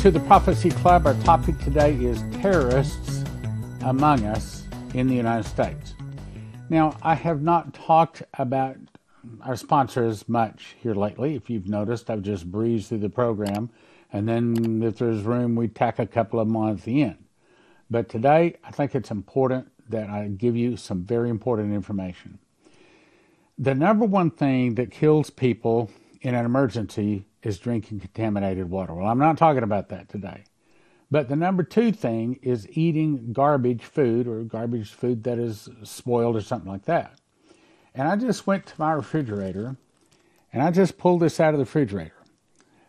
To the Prophecy Club. Our topic today is terrorists among us in the United States. Now, I have not talked about our sponsors much here lately. If you've noticed, I've just breezed through the program, and then if there's room, we tack a couple of them on at the end. But today, I think it's important that I give you some very important information. The number one thing that kills people in an emergency is drinking contaminated water. Well, I'm not talking about that today. But the number two thing is eating garbage food or garbage food that is spoiled or something like that. And I just went to my refrigerator and I just pulled this out of the refrigerator.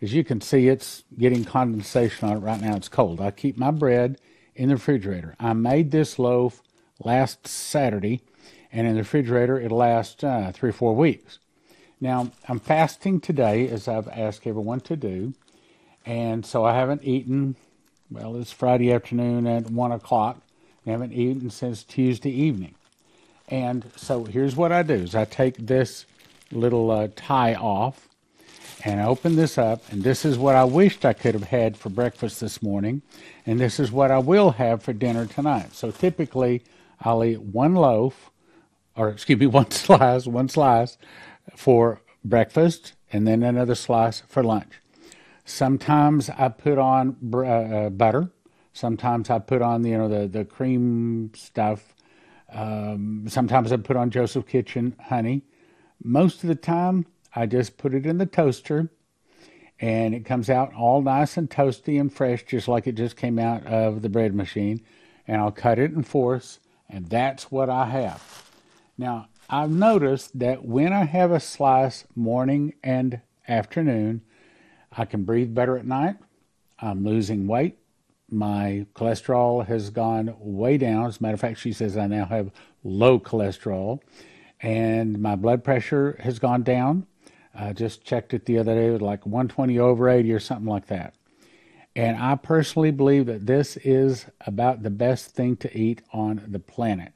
As you can see, it's getting condensation on it right now. It's cold. I keep my bread in the refrigerator. I made this loaf last Saturday, and in the refrigerator, it lasts uh, three or four weeks. Now, I'm fasting today, as I've asked everyone to do, and so I haven't eaten, well, it's Friday afternoon at 1 o'clock. I haven't eaten since Tuesday evening. And so here's what I do is I take this little uh, tie off and I open this up and this is what I wished I could have had for breakfast this morning and this is what I will have for dinner tonight. So typically I'll eat one loaf or excuse me one slice, one slice for breakfast and then another slice for lunch. Sometimes I put on uh, uh, butter. Sometimes I put on you know the the cream stuff. Um, sometimes I put on Joseph Kitchen honey. Most of the time, I just put it in the toaster, and it comes out all nice and toasty and fresh, just like it just came out of the bread machine. And I'll cut it in fourths, and that's what I have. Now, I've noticed that when I have a slice morning and afternoon, I can breathe better at night. I'm losing weight. My cholesterol has gone way down. As a matter of fact, she says I now have low cholesterol. And my blood pressure has gone down. I just checked it the other day, it was like 120 over 80 or something like that. And I personally believe that this is about the best thing to eat on the planet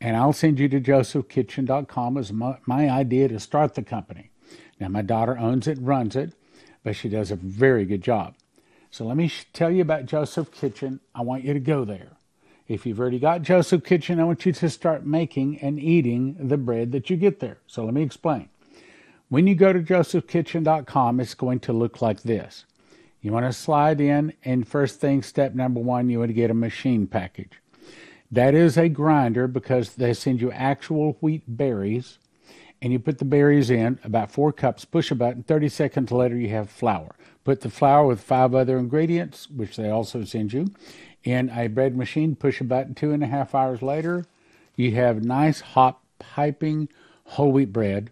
and I'll send you to josephkitchen.com as my, my, idea to start the company. Now, my daughter owns it, runs it, but she does a very good job. So let me sh- tell you about Joseph Kitchen. I want you to go there. If you've already got Joseph Kitchen, I want you to start making and eating the bread that you get there. So let me explain. When you go to josephkitchen.com, it's going to look like this. You want to slide in, and first thing, step number one, you want to get a machine package. That is a grinder because they send you actual wheat berries, and you put the berries in about four cups, push a button, 30 seconds later, you have flour. Put the flour with five other ingredients, which they also send you, in a bread machine, push a button, two and a half hours later, you have nice, hot, piping whole wheat bread.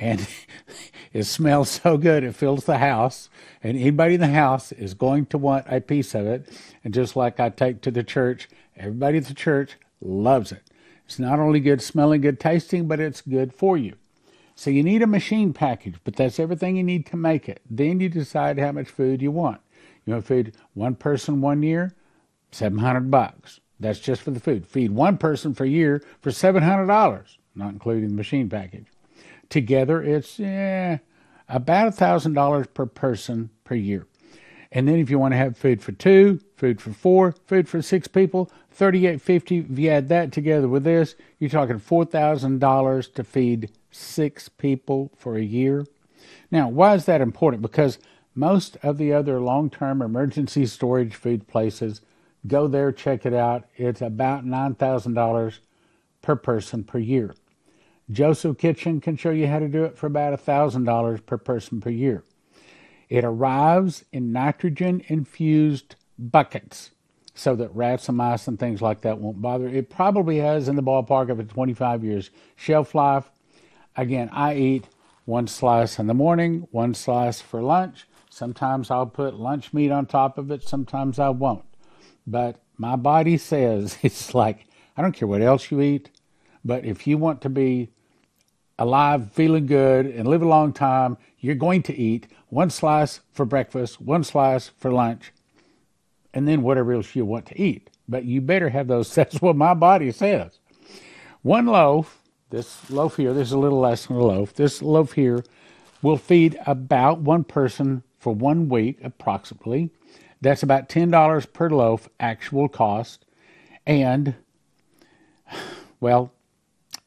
And it smells so good, it fills the house. And anybody in the house is going to want a piece of it. And just like I take to the church, Everybody at the church loves it. It's not only good smelling, good tasting, but it's good for you. So you need a machine package, but that's everything you need to make it. Then you decide how much food you want. You want to feed one person one year, 700 bucks. That's just for the food. Feed one person for a year for $700, not including the machine package. Together, it's eh, about $1,000 per person per year. And then if you want to have food for two, food for four, food for six people, thirty-eight fifty. If you add that together with this, you're talking four thousand dollars to feed six people for a year. Now, why is that important? Because most of the other long-term emergency storage food places go there, check it out. It's about nine thousand dollars per person per year. Joseph Kitchen can show you how to do it for about thousand dollars per person per year. It arrives in nitrogen infused buckets so that rats and mice and things like that won't bother. It probably has in the ballpark of a 25 years shelf life. Again, I eat one slice in the morning, one slice for lunch. Sometimes I'll put lunch meat on top of it, sometimes I won't. But my body says it's like, I don't care what else you eat, but if you want to be alive, feeling good, and live a long time, you're going to eat one slice for breakfast, one slice for lunch, and then whatever else you want to eat. But you better have those. That's what my body says. One loaf, this loaf here, this is a little less than a loaf. This loaf here will feed about one person for one week, approximately. That's about $10 per loaf actual cost. And, well,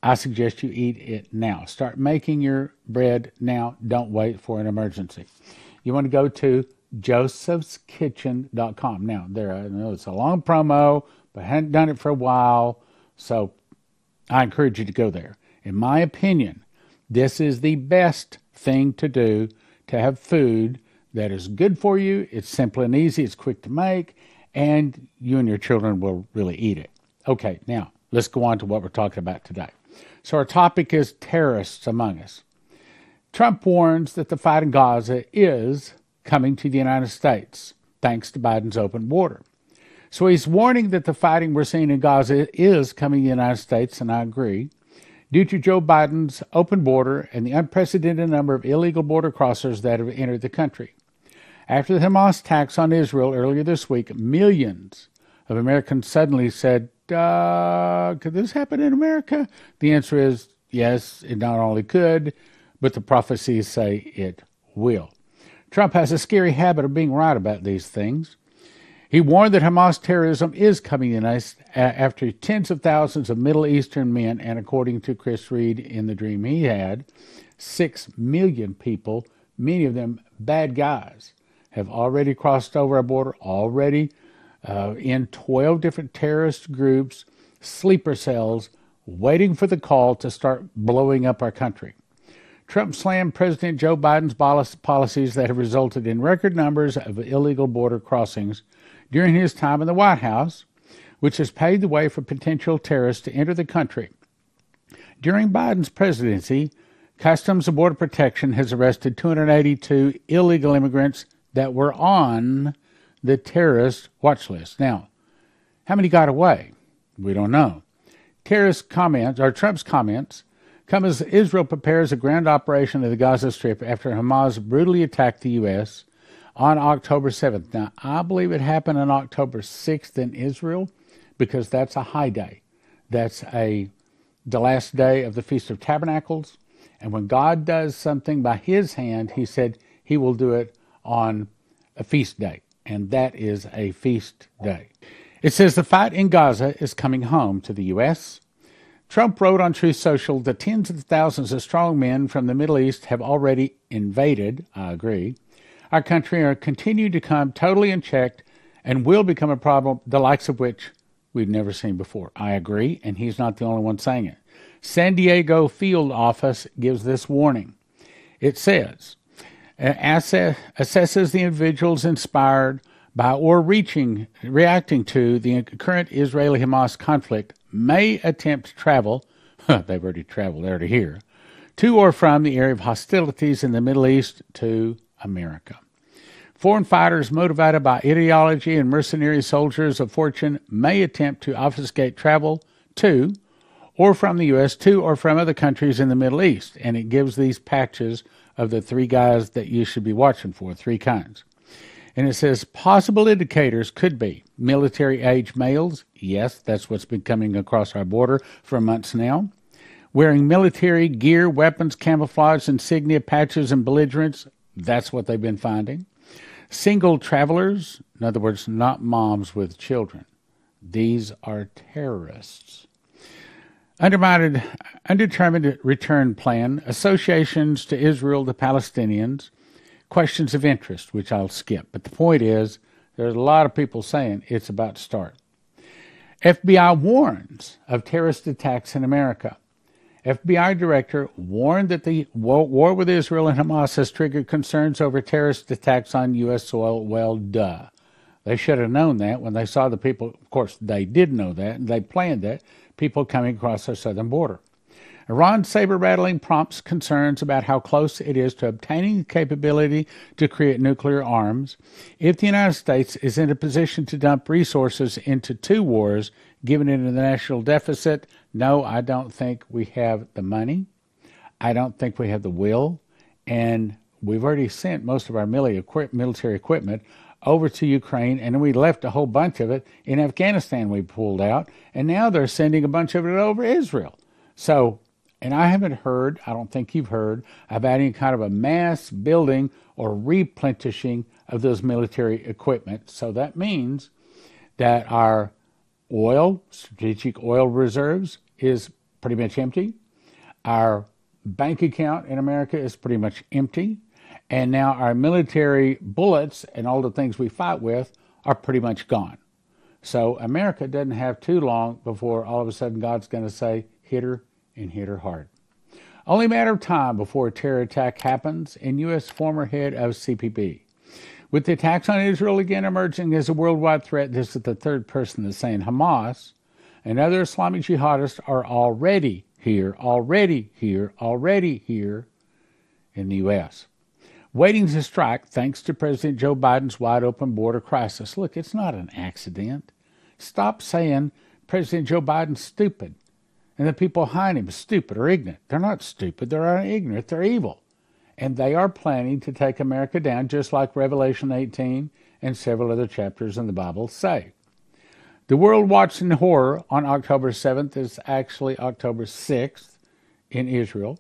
I suggest you eat it now. Start making your bread now. Don't wait for an emergency. You want to go to josephskitchen.com. Now, there, I know it's a long promo, but I hadn't done it for a while, so I encourage you to go there. In my opinion, this is the best thing to do to have food that is good for you. It's simple and easy, it's quick to make, and you and your children will really eat it. Okay, now let's go on to what we're talking about today. So, our topic is terrorists among us. Trump warns that the fight in Gaza is coming to the United States, thanks to Biden's open border. So, he's warning that the fighting we're seeing in Gaza is coming to the United States, and I agree, due to Joe Biden's open border and the unprecedented number of illegal border crossers that have entered the country. After the Hamas attacks on Israel earlier this week, millions of Americans suddenly said, uh, could this happen in America? The answer is yes, it not only could, but the prophecies say it will. Trump has a scary habit of being right about these things. He warned that Hamas terrorism is coming in us after tens of thousands of Middle Eastern men, and according to Chris Reed in the dream he had, six million people, many of them bad guys, have already crossed over our border, already uh, in 12 different terrorist groups, sleeper cells, waiting for the call to start blowing up our country. Trump slammed President Joe Biden's policies that have resulted in record numbers of illegal border crossings during his time in the White House, which has paved the way for potential terrorists to enter the country. During Biden's presidency, Customs and Border Protection has arrested 282 illegal immigrants that were on the terrorist watch list. Now, how many got away? We don't know. Terrorist comments, or Trump's comments, come as Israel prepares a grand operation of the Gaza Strip after Hamas brutally attacked the U.S. on October 7th. Now, I believe it happened on October 6th in Israel because that's a high day. That's a the last day of the Feast of Tabernacles. And when God does something by his hand, he said he will do it on a feast day and that is a feast day. It says the fight in Gaza is coming home to the U.S. Trump wrote on Truth Social that tens of thousands of strong men from the Middle East have already invaded, I agree, our country and are continuing to come totally unchecked and will become a problem the likes of which we've never seen before. I agree, and he's not the only one saying it. San Diego field office gives this warning. It says, Uh, assesses the individuals inspired by or reaching, reacting to the current Israeli Hamas conflict may attempt to travel, they've already traveled there to here, to or from the area of hostilities in the Middle East to America. Foreign fighters motivated by ideology and mercenary soldiers of fortune may attempt to obfuscate travel to or from the U.S. to or from other countries in the Middle East, and it gives these patches of the three guys that you should be watching for, three kinds. And it says possible indicators could be military age males. Yes, that's what's been coming across our border for months now. Wearing military gear, weapons, camouflage, insignia, patches, and belligerents. That's what they've been finding. Single travelers, in other words, not moms with children. These are terrorists. Undetermined return plan, associations to Israel, the Palestinians, questions of interest, which I'll skip. But the point is, there's a lot of people saying it's about to start. FBI warns of terrorist attacks in America. FBI director warned that the war with Israel and Hamas has triggered concerns over terrorist attacks on U.S. soil. Well, duh. They should have known that when they saw the people. Of course, they did know that, and they planned that people coming across our southern border. Iran's saber rattling prompts concerns about how close it is to obtaining the capability to create nuclear arms. If the United States is in a position to dump resources into two wars, given it the national deficit, no, I don't think we have the money. I don't think we have the will. And we've already sent most of our military equipment over to Ukraine, and we left a whole bunch of it in Afghanistan. We pulled out, and now they're sending a bunch of it over Israel. So And I haven't heard, I don't think you've heard, about any kind of a mass building or replenishing of those military equipment. So that means that our oil, strategic oil reserves, is pretty much empty. Our bank account in America is pretty much empty. And now our military bullets and all the things we fight with are pretty much gone. So America doesn't have too long before all of a sudden God's going to say, hit her and hit her hard. Only matter of time before a terror attack happens, and U.S. former head of CBP. With the attacks on Israel again emerging as a worldwide threat, this is the third person that's saying Hamas and other Islamic jihadists are already here, already here, already here in the U.S. Waiting to strike thanks to President Joe Biden's wide open border crisis. Look, it's not an accident. Stop saying President Joe Biden's stupid and the people behind him stupid or ignorant. They're not stupid, they're ignorant, they're evil. And they are planning to take America down, just like Revelation 18 and several other chapters in the Bible say. The world watched in horror on October 7th is actually October 6th in Israel,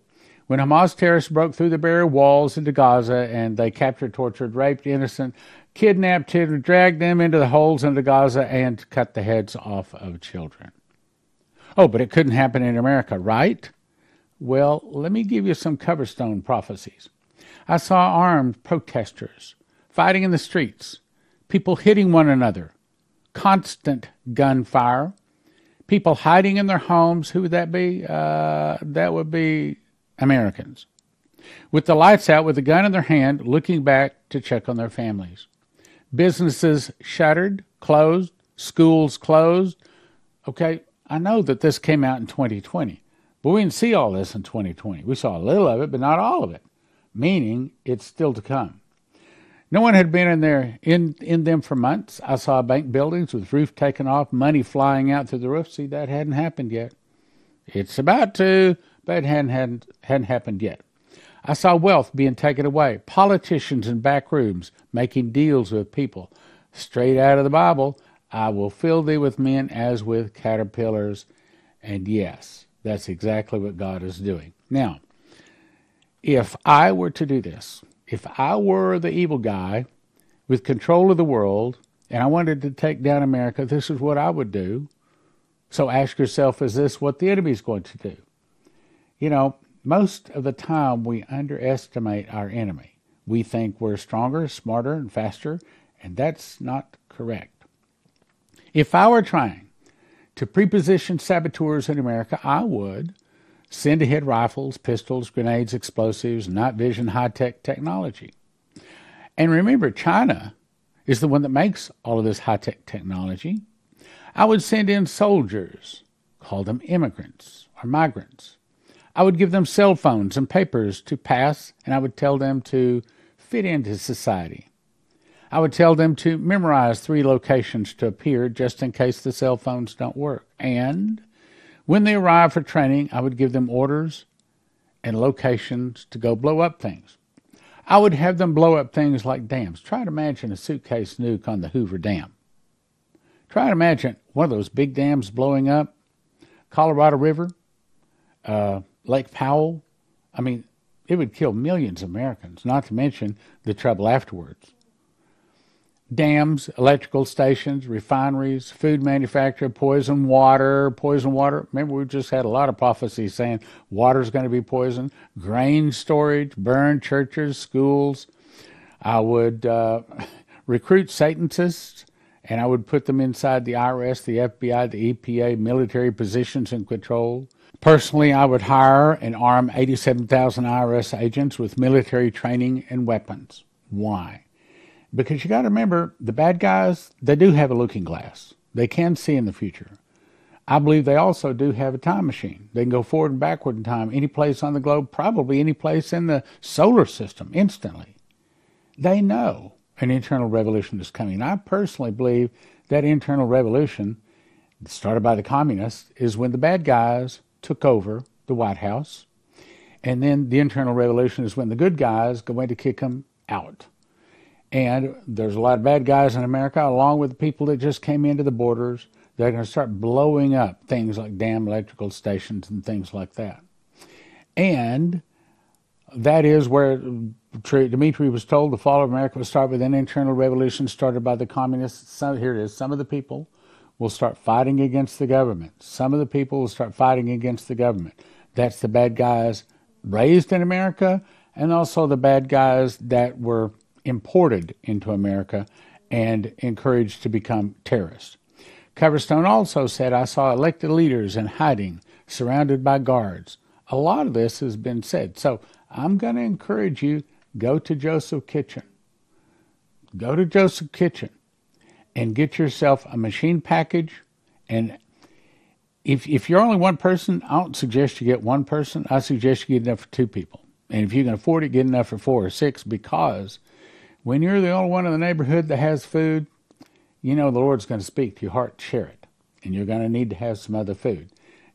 when Hamas terrorists broke through the barrier walls into Gaza and they captured, tortured, raped innocent, kidnapped, children, dragged them into the holes into Gaza, and cut the heads off of children. Oh, but it couldn't happen in America, right? Well, let me give you some Coverstone prophecies. I saw armed protesters fighting in the streets, people hitting one another, constant gunfire, people hiding in their homes. Who would that be? Uh, that would be Americans. With the lights out, with a gun in their hand, looking back to check on their families. Businesses shuttered, closed, schools closed. Okay, I know that this came out in 2020, but we didn't see all this in 2020. We saw a little of it, but not all of it, meaning it's still to come. No one had been in there in, in them for months. I saw bank buildings with roof taken off, money flying out through the roof. See, that hadn't happened yet. It's about to, but it hadn't, hadn't, hadn't happened yet. I saw wealth being taken away, politicians in back rooms making deals with people. Straight out of the Bible, I will fill thee with men as with caterpillars. And yes, that's exactly what God is doing. Now, if I were to do this, if I were the evil guy with control of the world and I wanted to take down America, this is what I would do. So ask yourself, is this what the enemy is going to do? You know, most of the time we underestimate our enemy. We think we're stronger, smarter, and faster, and that's not correct. If I were trying to preposition saboteurs in America, I would send ahead rifles, pistols, grenades, explosives, night vision, high tech technology. And remember, China is the one that makes all of this high tech technology. I would send in soldiers, call them immigrants or migrants. I would give them cell phones and papers to pass, and I would tell them to fit into society. I would tell them to memorize three locations to appear just in case the cell phones don't work. And when they arrive for training, I would give them orders and locations to go blow up things. I would have them blow up things like dams. Try to imagine a suitcase nuke on the Hoover Dam. Try to imagine one of those big dams blowing up, Colorado River, uh, Lake Powell. I mean, it would kill millions of Americans, not to mention the trouble afterwards dams, electrical stations, refineries, food manufacture, poison water, poison water. Remember, we just had a lot of prophecies saying water's going to be poisoned, grain storage, burn churches, schools. I would uh, recruit Satanists and I would put them inside the IRS, the FBI, the EPA, military positions and control. Personally, I would hire and arm 87,000 IRS agents with military training and weapons. Why? Because you got to remember, the bad guys, they do have a looking glass. They can see in the future. I believe they also do have a time machine. They can go forward and backward in time, any place on the globe, probably any place in the solar system, instantly. They know an internal revolution is coming. I personally believe that internal revolution, started by the communists, is when the bad guys took over the White House. And then the internal revolution is when the good guys go in to kick them out. And there's a lot of bad guys in America, along with the people that just came into the borders. They're going to start blowing up things like dam electrical stations and things like that. And that is where Dmitri was told the fall of America would start with an internal revolution started by the communists. Some, here it is. Some of the people will start fighting against the government. Some of the people will start fighting against the government. That's the bad guys raised in America and also the bad guys that were imported into America and encouraged to become terrorists. Coverstone also said, I saw elected leaders in hiding, surrounded by guards. A lot of this has been said. So I'm going to encourage you go to Joseph Kitchen. Go to Joseph Kitchen and get yourself a machine package. And if, if you're only one person, I don't suggest you get one person. I suggest you get enough for two people. And if you can afford it, get enough for four or six because when you're the only one in the neighborhood that has food, you know the Lord's going to speak to your heart share it. And you're going to need to have some other food.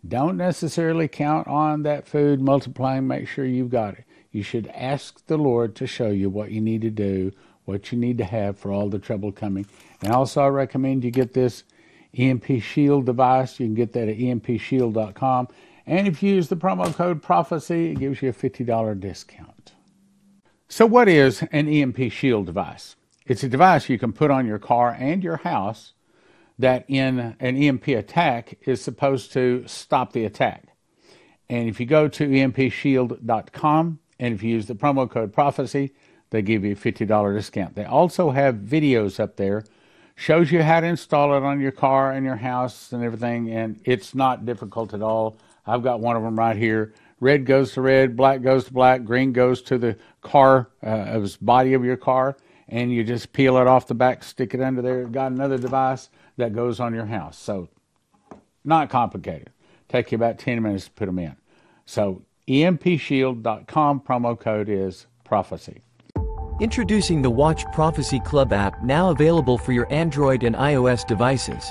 Don't necessarily count on that food multiplying, make sure you've got it. You should ask the Lord to show you what you need to do, what you need to have for all the trouble coming. And also, I recommend you get this EMP Shield device. You can get that at empshield.com. And if you use the promo code PROPHECY, it gives you a $50 discount. So, what is an EMP Shield device? It's a device you can put on your car and your house that, in an EMP attack, is supposed to stop the attack. And if you go to empshield.com and if you use the promo code PROPHECY, they give you a $50 discount. They also have videos up there, shows you how to install it on your car and your house and everything, and it's not difficult at all. I've got one of them right here. Red goes to red, black goes to black, green goes to the car, uh, body of your car, and you just peel it off the back, stick it under there. Got another device that goes on your house. So, not complicated. Take you about 10 minutes to put them in. So, empshield.com promo code is prophecy. Introducing the Watch Prophecy Club app now available for your Android and iOS devices.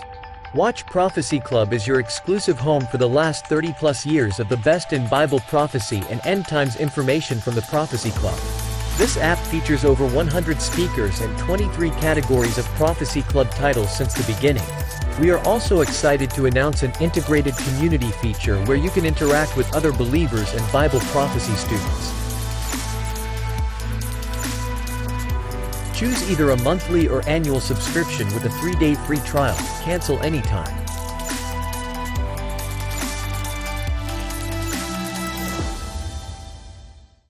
Watch Prophecy Club is your exclusive home for the last 30 plus years of the best in Bible prophecy and end times information from the Prophecy Club. This app features over 100 speakers and 23 categories of Prophecy Club titles since the beginning. We are also excited to announce an integrated community feature where you can interact with other believers and Bible prophecy students. Choose either a monthly or annual subscription with a three-day free trial. Cancel anytime.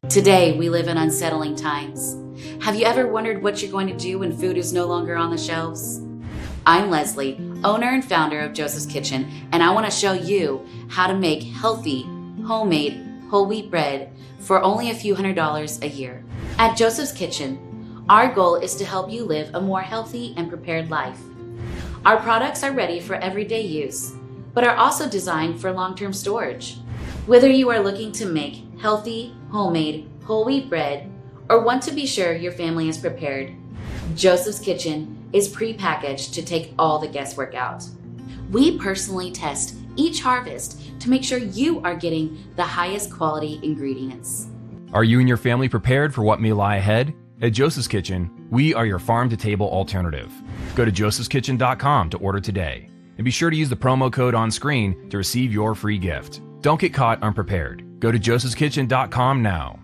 Today, we live in unsettling times. Have you ever wondered what you're going to do when food is no longer on the shelves? I'm Leslie, owner and founder of Joseph's Kitchen, and I want to show you how to make healthy, homemade, whole wheat bread for only a few hundred dollars a year. At Joseph's Kitchen, our goal is to help you live a more healthy and prepared life. Our products are ready for everyday use, but are also designed for long term storage. Whether you are looking to make healthy, homemade, whole wheat bread, or want to be sure your family is prepared, Joseph's Kitchen is pre-packaged to take all the guesswork out. We personally test each harvest to make sure you are getting the highest quality ingredients. Are you and your family prepared for what may lie ahead? At Joseph's Kitchen, we are your farm to table alternative. Go to josephskitchen.com to order today. And be sure to use the promo code on screen to receive your free gift. Don't get caught unprepared. Go to josephskitchen.com now.